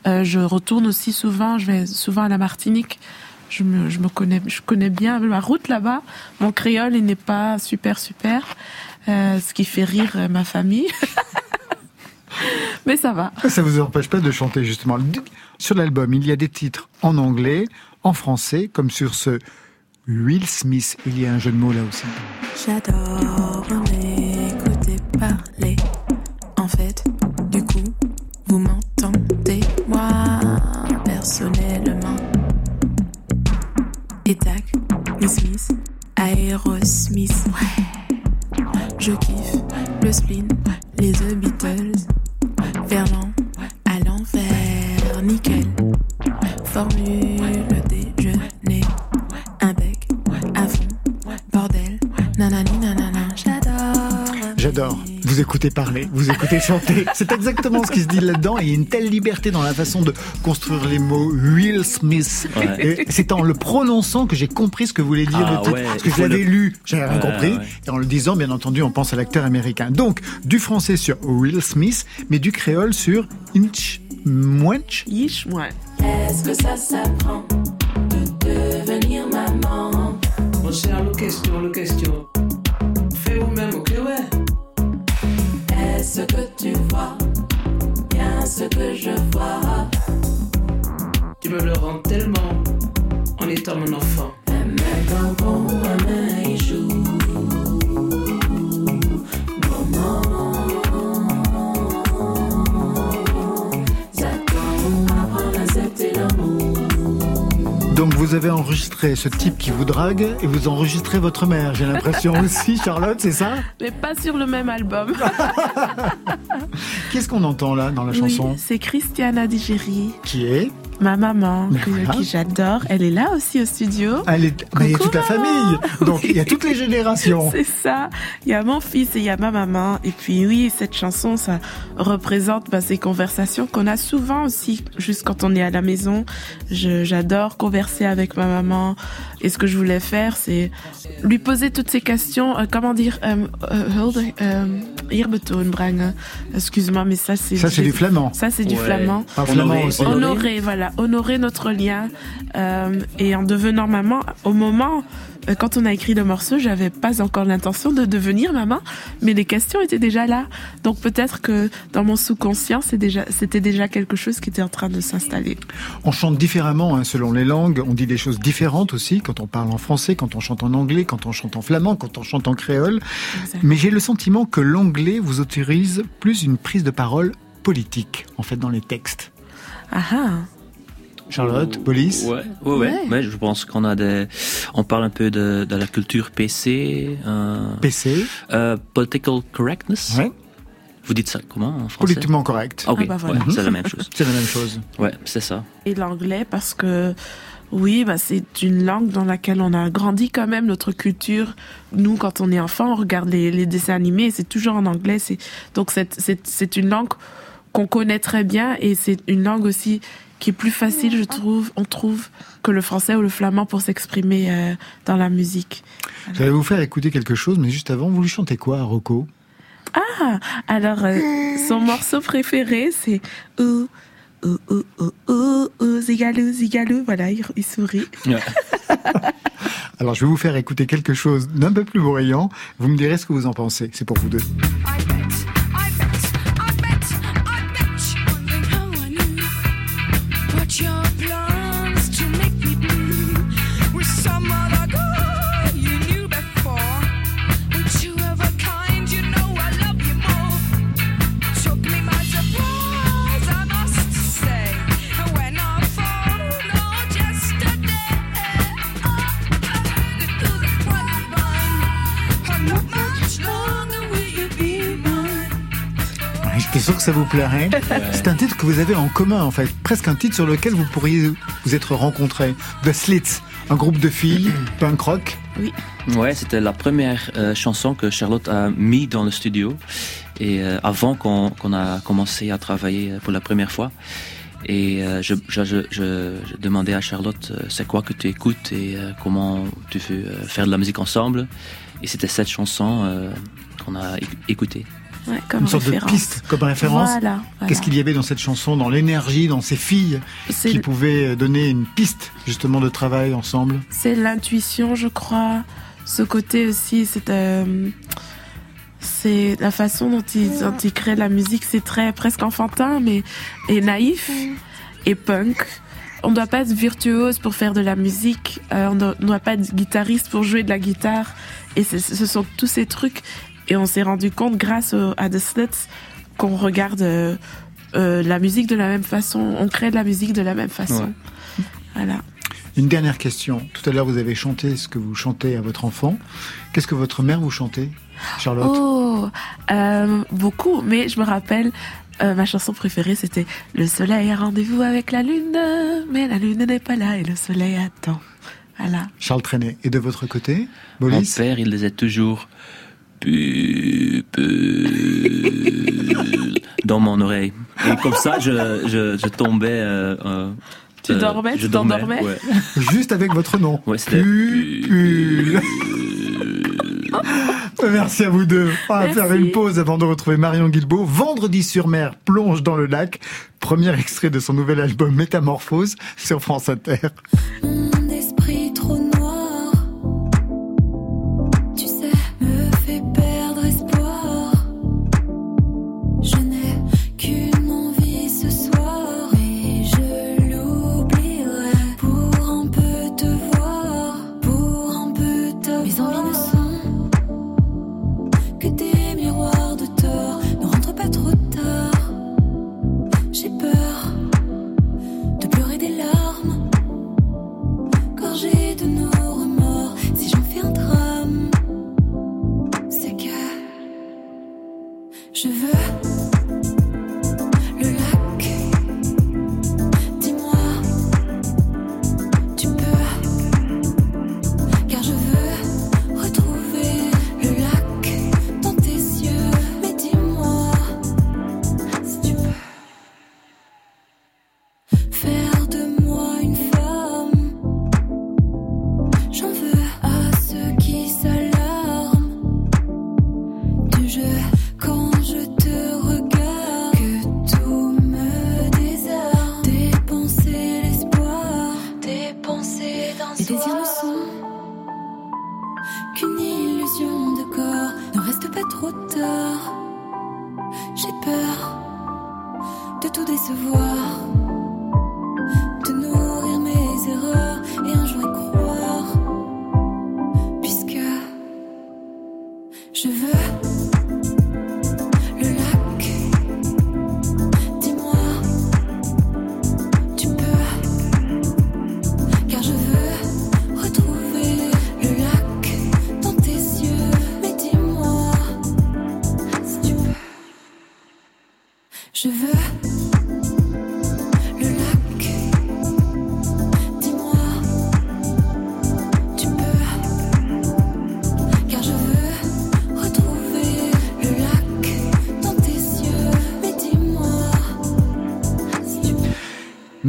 euh, je retourne aussi souvent, je vais souvent à la Martinique. Je me, je me connais, je connais bien ma route là-bas. Mon créole, il n'est pas super, super, euh, ce qui fait rire ma famille. [laughs] Mais ça va. Ça vous empêche pas de chanter justement. Sur l'album, il y a des titres en anglais, en français, comme sur ce Will Smith. Il y a un jeu de mots là aussi. J'adore écouter En fait, du coup, vous m'entendez, moi, personnellement. Et tac, Smith, Aerosmith, ouais. Je kiffe le spleen, les The Beatles, Verlan, à l'envers, nickel. Formule déjeuner, un bec, à fond, bordel, nanani nanana, j'adore. J'adore. Vous écoutez parler, vous écoutez chanter. [laughs] C'est exactement ce qui se dit là-dedans. Et il y a une telle liberté dans la façon de construire les mots. Will Smith. Ouais. C'est en le prononçant que j'ai compris ce que voulait dire Ah le titre. ouais, Parce que je l'avais le- lu, j'avais rien Ouais, compris. ouais. Et en le disant, bien entendu, on pense à l'acteur américain. Donc, du français sur Will Smith, mais du créole sur Inch Mwench. Yish, ouais. Est-ce que ça s'apprend de devenir maman? Mon cher, le question, le question. Est-ce que tu vois bien ce que je vois Tu me le rends tellement en étant mon enfant. Un dans bon, un joue. Donc, vous avez enregistré ce type qui vous drague et vous enregistrez votre mère, j'ai l'impression [laughs] aussi, Charlotte, c'est ça? Mais pas sur le même album. [laughs] Qu'est-ce qu'on entend là dans la chanson? c'est Christiana Digeri, Qui est? Ma maman, que- Voilà. qui j'adore. Elle est là aussi au studio. Elle est, mais il y a toute la famille. Donc, il y a toutes les [laughs] générations. C'est ça. Il y a mon fils et il y a ma maman. Et puis oui, cette chanson, ça représente bah, ces conversations qu'on a souvent aussi, juste quand on est à la maison. Je- J'adore converser avec ma maman. Et ce que je voulais faire, c'est lui poser toutes ces questions. euh, comment dire euh, euh, euh. Excuse-moi, mais ça c'est Ça, c'est du flamand. Ça c'est du Ouais. flamand. Pas flamand Honoré. aussi. Honorer, voilà, honorer notre lien. Euh, et en devenant maman, au moment, euh, quand on a écrit le morceau, j'avais pas encore l'intention de devenir maman, mais les questions étaient déjà là. Donc peut-être que dans mon sous-conscient, déjà, c'était déjà quelque chose qui était en train de s'installer. On chante différemment hein, selon les langues. On dit des choses différentes aussi quand on parle en français, quand on chante en anglais, quand on chante en flamand, quand on chante en créole. Mais j'ai le sentiment que l'anglais vous autorise plus une prise de parole politique, en fait, dans les textes. Ah ah. Charlotte, police Ouais, ouais, ouais. Je pense qu'on a des, on parle un peu de, de la culture PC, euh, PC, euh, political correctness. ouais. Vous dites ça comment en français? Politiquement correct. Ok, Ah bah voilà. ouais, c'est la même chose. [laughs] C'est la même chose. Ouais, c'est ça. Et l'anglais parce que oui, bah c'est une langue dans laquelle on a grandi quand même notre culture. Nous, quand on est enfant, on regarde les, les dessins animés, c'est toujours en anglais. C'est donc c'est une langue qu'on connaît très bien et c'est une langue aussi qui est plus facile, je trouve, on trouve, que le français ou le flamand pour s'exprimer euh, dans la musique. J'allais vous faire écouter quelque chose, mais juste avant, vous lui chantez quoi à Rocco? Ah, alors euh, son morceau préféré, c'est ouh ouh ouh ouh ouh zigalou zigalou. Voilà, il, il sourit. [laughs] Alors, je vais vous faire écouter quelque chose d'un peu plus bruyant. Vous me direz ce que vous en pensez. C'est pour vous deux. Sûr que ça vous plairait. C'est un titre que vous avez en commun, en fait. Presque un titre sur lequel vous pourriez vous être rencontrés. The Slits, un groupe de filles, [clears throat] punk rock. Ouais, c'était la première euh, chanson que Charlotte a mis dans le studio et euh, avant qu'on a commencé à travailler pour la première fois. Et euh, je, je, je, je- je demandais à Charlotte euh, c'est quoi que tu écoutes et euh, comment tu veux euh, faire de la musique ensemble. Et c'était cette chanson euh, qu'on a éc- écoutée. Ouais, comme Une sorte référence. de piste comme référence. Voilà. voilà. Qu'est-ce qu'il y avait dans cette chanson, dans l'énergie, dans ces filles qui pouvaient donner une piste justement de travail ensemble? C'est l'intuition, je crois. Ce côté aussi, c'est euh, c'est la façon dont ils, dont ils créent la musique. C'est très presque enfantin, mais et naïf et punk. On ne doit pas être virtuose pour faire de la musique. euh, on ne doit pas être guitariste pour jouer de la guitare. Et ce sont tous ces trucs. Et on s'est rendu compte grâce au- à The Slits qu'on regarde euh, euh, la musique de la même façon, on crée de la musique de la même façon. Ouais. Voilà. Une dernière question. Tout à l'heure, vous avez chanté ce que vous chantez à votre enfant. Qu'est-ce que votre mère vous chantait, Charlotte? Oh, euh, beaucoup, mais je me rappelle, euh, ma chanson préférée c'était Le soleil a rendez-vous avec la lune, mais la lune n'est pas là et le soleil attend. Voilà. Charles Trenet. Et de votre côté, Mon Bolis père, il disait toujours pu, pu, dans mon oreille. Et comme ça, je, je, je tombais. euh, euh, Tu euh, dormais, je tu t'endormais ouais. [laughs] Juste avec votre nom. Ouais, [laughs] Merci à vous deux. On va Merci. faire une pause avant de retrouver Marion Guilbault. Vendredi sur mer, plonge dans le lac. Premier extrait de son nouvel album Métamorphose sur France Inter.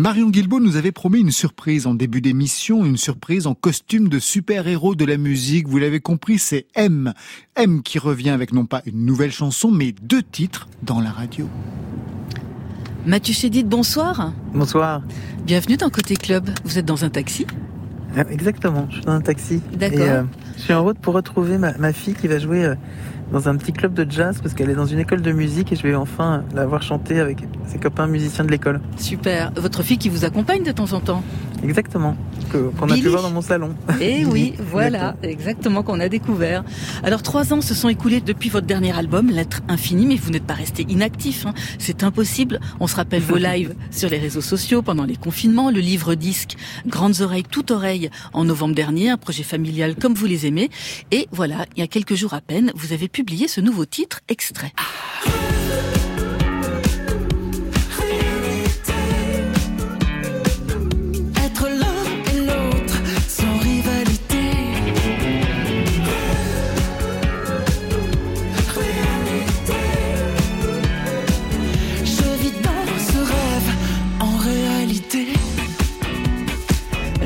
Marion Guilbault nous avait promis une surprise en début d'émission, une surprise en costume de super-héros de la musique. Vous l'avez compris, c'est M. M qui revient avec non pas une nouvelle chanson, mais deux titres dans la radio. Mathieu Chédid, bonsoir. Bonsoir. Bienvenue dans Côté Club. Vous êtes dans un taxi? Exactement, je suis dans un taxi. D'accord. Et, euh, je suis en route pour retrouver ma, ma fille qui va jouer euh, dans un petit club de jazz parce qu'elle est dans une école de musique et je vais enfin la voir chanter avec ses copains musiciens de l'école. Super. Votre fille qui vous accompagne de temps en temps? Exactement, qu'on a pu voir dans mon salon. Eh oui, [laughs] voilà, exactement qu'on a découvert. Alors trois ans se sont écoulés depuis votre dernier album, L'être infini, mais vous n'êtes pas resté inactif. hein. C'est impossible. On se rappelle vos [laughs] lives sur les réseaux sociaux pendant les confinements, le livre disque Grandes oreilles, toute oreille en novembre dernier, un projet familial comme vous les aimez. Et voilà, il y a quelques jours à peine, vous avez publié ce nouveau titre extrait. Être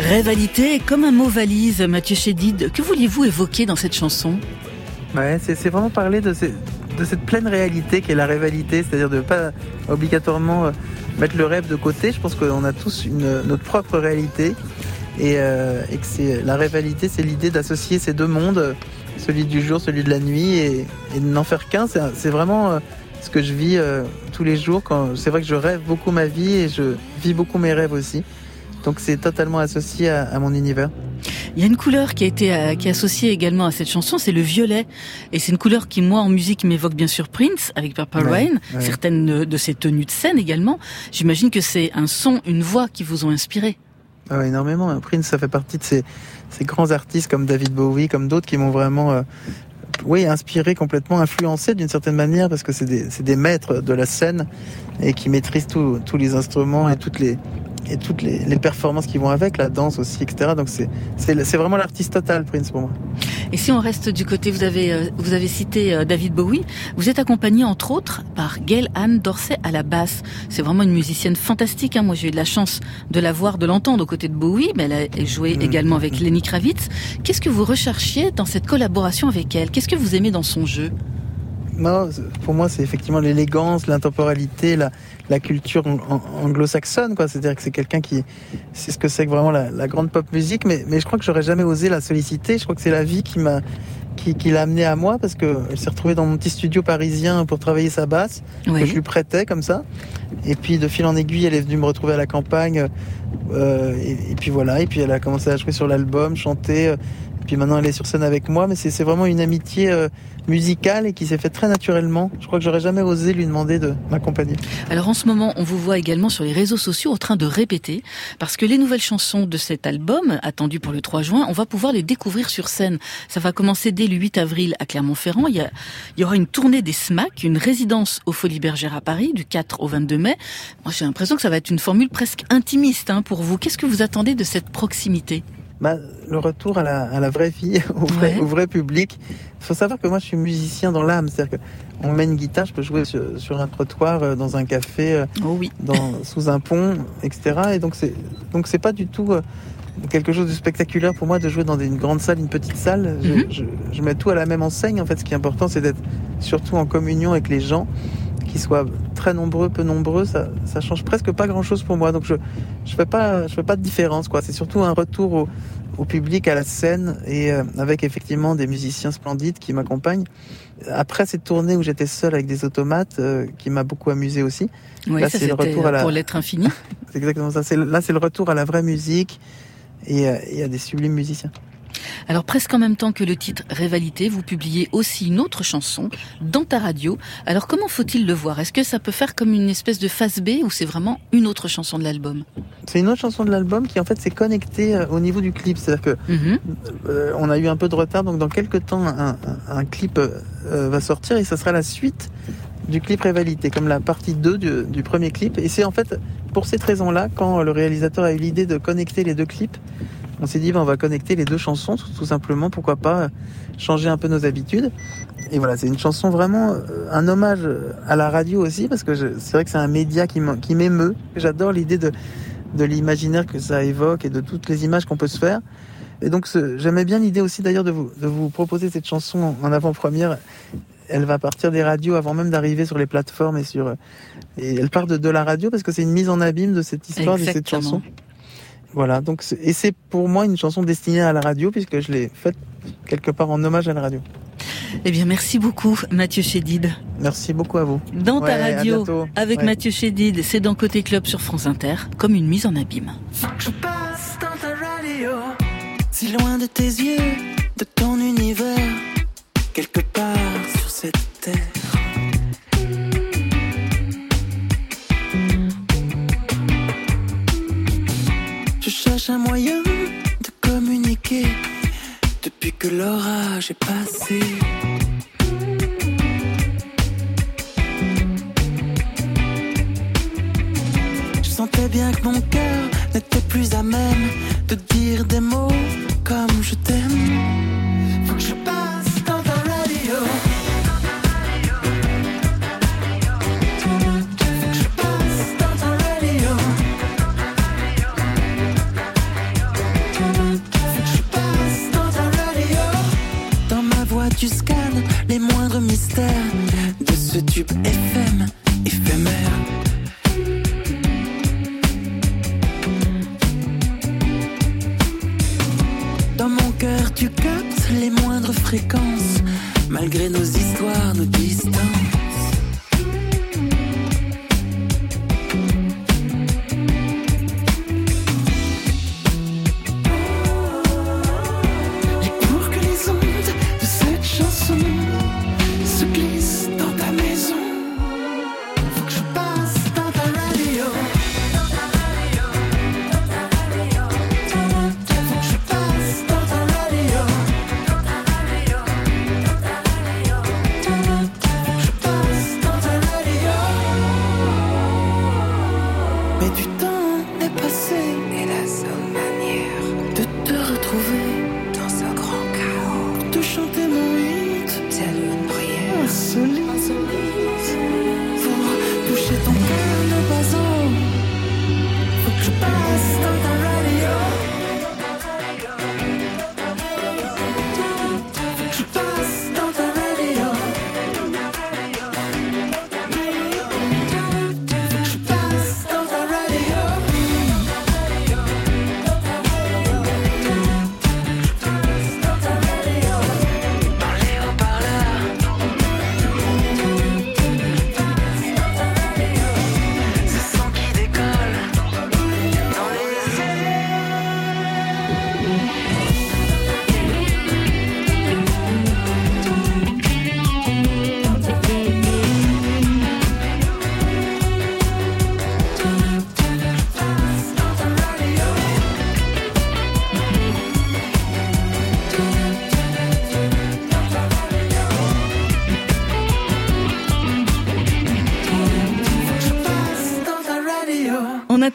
Rivalité est comme un mot valise, Mathieu Chédid. Que vouliez-vous évoquer dans cette chanson? C'est vraiment parler de, cette pleine réalité qu'est la rivalité, c'est-à-dire de pas obligatoirement euh, mettre le rêve de côté. Je pense qu'on a tous notre propre réalité et, euh, que la rivalité, c'est l'idée d'associer ces deux mondes, celui du jour, celui de la nuit, et, de n'en faire qu'un. C'est vraiment euh, ce que je vis tous les jours. C'est vrai que je rêve beaucoup ma vie et je vis beaucoup mes rêves aussi. Donc c'est totalement associé à, à mon univers. Il y a une couleur qui a été euh, qui est associée également à cette chanson, c'est le violet. Et c'est une couleur qui, moi, en musique, m'évoque bien sûr Prince avec Purple Ouais, Rain, ouais. certaines de ses tenues de scène également. J'imagine que c'est un son, une voix qui vous ont inspiré. Ah énormément. Prince, ça fait partie de ces, ces grands artistes comme David Bowie, comme d'autres qui m'ont vraiment, euh, oui, inspiré, complètement influencé d'une certaine manière, parce que c'est des, maîtres de la scène et qui maîtrisent tous les instruments et toutes les et toutes les, les performances qui vont avec, la danse aussi, etc. Donc c'est c'est vraiment l'artiste total, Prince pour moi. Et si on reste du côté, vous avez euh, vous avez cité euh, David Bowie, vous êtes accompagné entre autres par Gail Anne Dorsey à la basse. C'est vraiment une musicienne fantastique. Hein. Moi, j'ai eu de la chance de la voir, de l'entendre aux côtés de Bowie, mais elle a joué Mm. également avec Lenny Kravitz. Qu'est-ce que vous recherchiez dans cette collaboration avec elle? Qu'est-ce que vous aimez dans son jeu? Non, pour moi, c'est effectivement l'élégance, l'intemporalité, la, la culture ang- ang- anglo-saxonne, quoi. C'est-à-dire que c'est quelqu'un qui, c'est ce que c'est que vraiment la, la grande pop musique, mais, mais je crois que j'aurais jamais osé la solliciter. Je crois que c'est la vie qui m'a, qui, qui l'a amené à moi parce que elle s'est retrouvée dans mon petit studio parisien pour travailler sa basse, Oui. que je lui prêtais comme ça. Et puis de fil en aiguille, elle est venue me retrouver à la campagne. euh, et, et puis voilà. Et puis elle a commencé à jouer sur l'album, chanter. euh, puis maintenant, elle est sur scène avec moi. Mais c'est vraiment une amitié euh, musicale et qui s'est faite très naturellement. Je crois que j'aurais jamais osé lui demander de m'accompagner. Alors en ce moment, on vous voit également sur les réseaux sociaux en train de répéter, parce que les nouvelles chansons de cet album, attendu pour le 3 juin, on va pouvoir les découvrir sur scène. Ça va commencer dès le 8 avril à Clermont-Ferrand. Il y, il y aura une tournée des SMAC, une résidence aux Folies Bergères à Paris, du 4 au 22 mai. Moi, j'ai l'impression que ça va être une formule presque intimiste hein, pour vous. Qu'est-ce que vous attendez de cette proximité? Bah, le retour à la, à la vraie vie, [laughs] au vrai, Ouais. au vrai public. Il faut savoir que moi, je suis musicien dans l'âme. C'est-à-dire qu'on met une guitare, je peux jouer sur, sur un trottoir, euh, dans un café, euh, Oh oui. dans, sous un pont, etc. Et donc, c'est donc c'est pas du tout euh, quelque chose de spectaculaire pour moi de jouer dans une grande salle, une petite salle. Je, Mhm. je, je mets tout à la même enseigne. En fait, ce qui est important, c'est d'être surtout en communion avec les gens, qu'ils soient très nombreux, peu nombreux. Ça, ça change presque pas grand-chose pour moi. Donc, je je fais pas je fais pas de différence. quoi. C'est surtout un retour au, au public, à la scène, et euh, avec effectivement des musiciens splendides qui m'accompagnent. Après cette tournée où j'étais seul avec des automates, euh, qui m'a beaucoup amusé aussi. Oui, Là, c'est le retour à la- pour l'être infini. [laughs] C'est exactement ça. C'est, là, c'est le retour à la vraie musique et, euh, et à des sublimes musiciens. Alors presque en même temps que le titre Rivalité, vous publiez aussi une autre chanson dans ta radio. Alors comment faut-il le voir? Est-ce que ça peut faire comme une espèce de face B ou c'est vraiment une autre chanson de l'album? C'est une autre chanson de l'album qui en fait s'est connectée euh, au niveau du clip. C'est-à-dire que Mhm. euh, on a eu un peu de retard, donc dans quelques temps un, clip euh, va sortir et ça sera la suite du clip Rivalité, comme la partie 2 du, du premier clip. Et c'est en fait pour cette raison-là, quand le réalisateur a eu l'idée de connecter les deux clips, on s'est dit ben, on va connecter les deux chansons tout, simplement, pourquoi pas euh, changer un peu nos habitudes. Et voilà, c'est une chanson vraiment euh, un hommage euh, à la radio aussi, parce que c'est vrai que c'est un média qui m'émeut. J'adore l'idée de, de l'imaginaire que ça évoque et de toutes les images qu'on peut se faire. Et donc j'aimais bien l'idée aussi d'ailleurs de vous, de vous proposer cette chanson en- avant-première. Elle va partir des radios avant même d'arriver sur les plateformes et sur et elle part de, de la radio parce que c'est une mise en abîme de cette histoire de cette chanson. Voilà, donc c'est- et c'est pour moi une chanson destinée à la radio puisque je l'ai faite quelque part en hommage à la radio. Eh bien merci beaucoup Mathieu Chédid. Merci beaucoup à vous. Dans Ouais, ta radio avec Ouais. Mathieu Chédid, c'est dans Côté Club sur France Inter, comme une mise en abîme. Je passe dans ta radio, si loin de tes yeux, de ton univers, quelque part sur cette terre. L'orage est passé.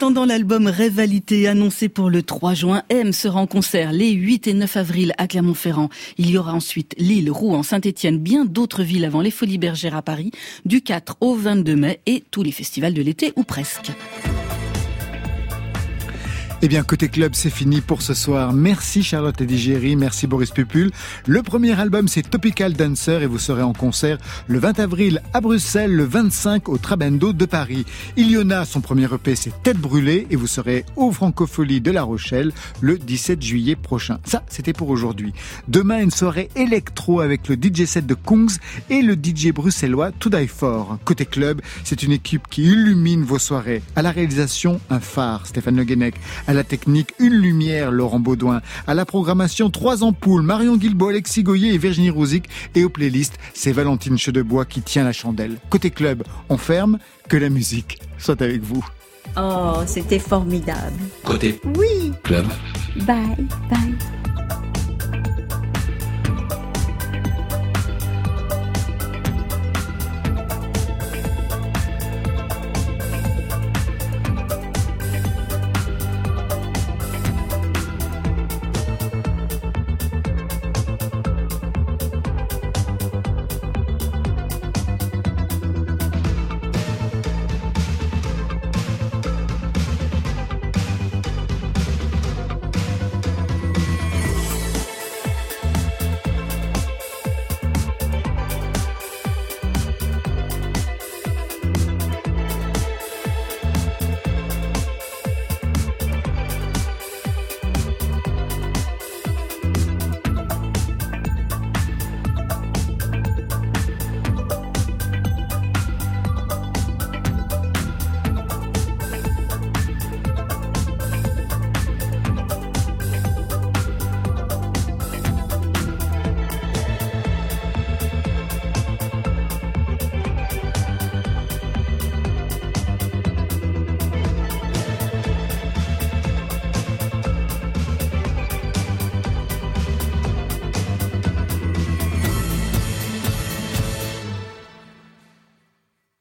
Attendant l'album Rivalité annoncé pour le 3 juin, M sera en concert les 8 et 9 avril à Clermont-Ferrand. Il y aura ensuite Lille, Rouen, Saint-Étienne, bien d'autres villes avant les Folies Bergères à Paris, du 4 au 22 mai et tous les festivals de l'été ou presque. Eh bien, côté club, c'est fini pour ce soir. Merci Charlotte Digéry, merci Boris Pupul. Le premier album, c'est Topical Dancer et vous serez en concert le 20 avril à Bruxelles, le 25 au Trabendo de Paris. Iliona, son premier EP, c'est Tête brûlée et vous serez au Francofolie de La Rochelle le 17 juillet prochain. Ça, c'était pour aujourd'hui. Demain, une soirée électro avec le DJ set de Kungs et le DJ bruxellois To Die For. Côté club, c'est une équipe qui illumine vos soirées. À la réalisation, un phare, Stéphane Le Guenec. À la technique, une lumière, Laurent Baudouin. À la programmation, trois ampoules, Marion Guilbault, Alexis Goyer et Virginie Rouzic. Et aux playlists, c'est Valentine Chedebois qui tient la chandelle. Côté club, on ferme, que la musique soit avec vous. Oh, c'était formidable. Côté Oui. club. Bye, bye.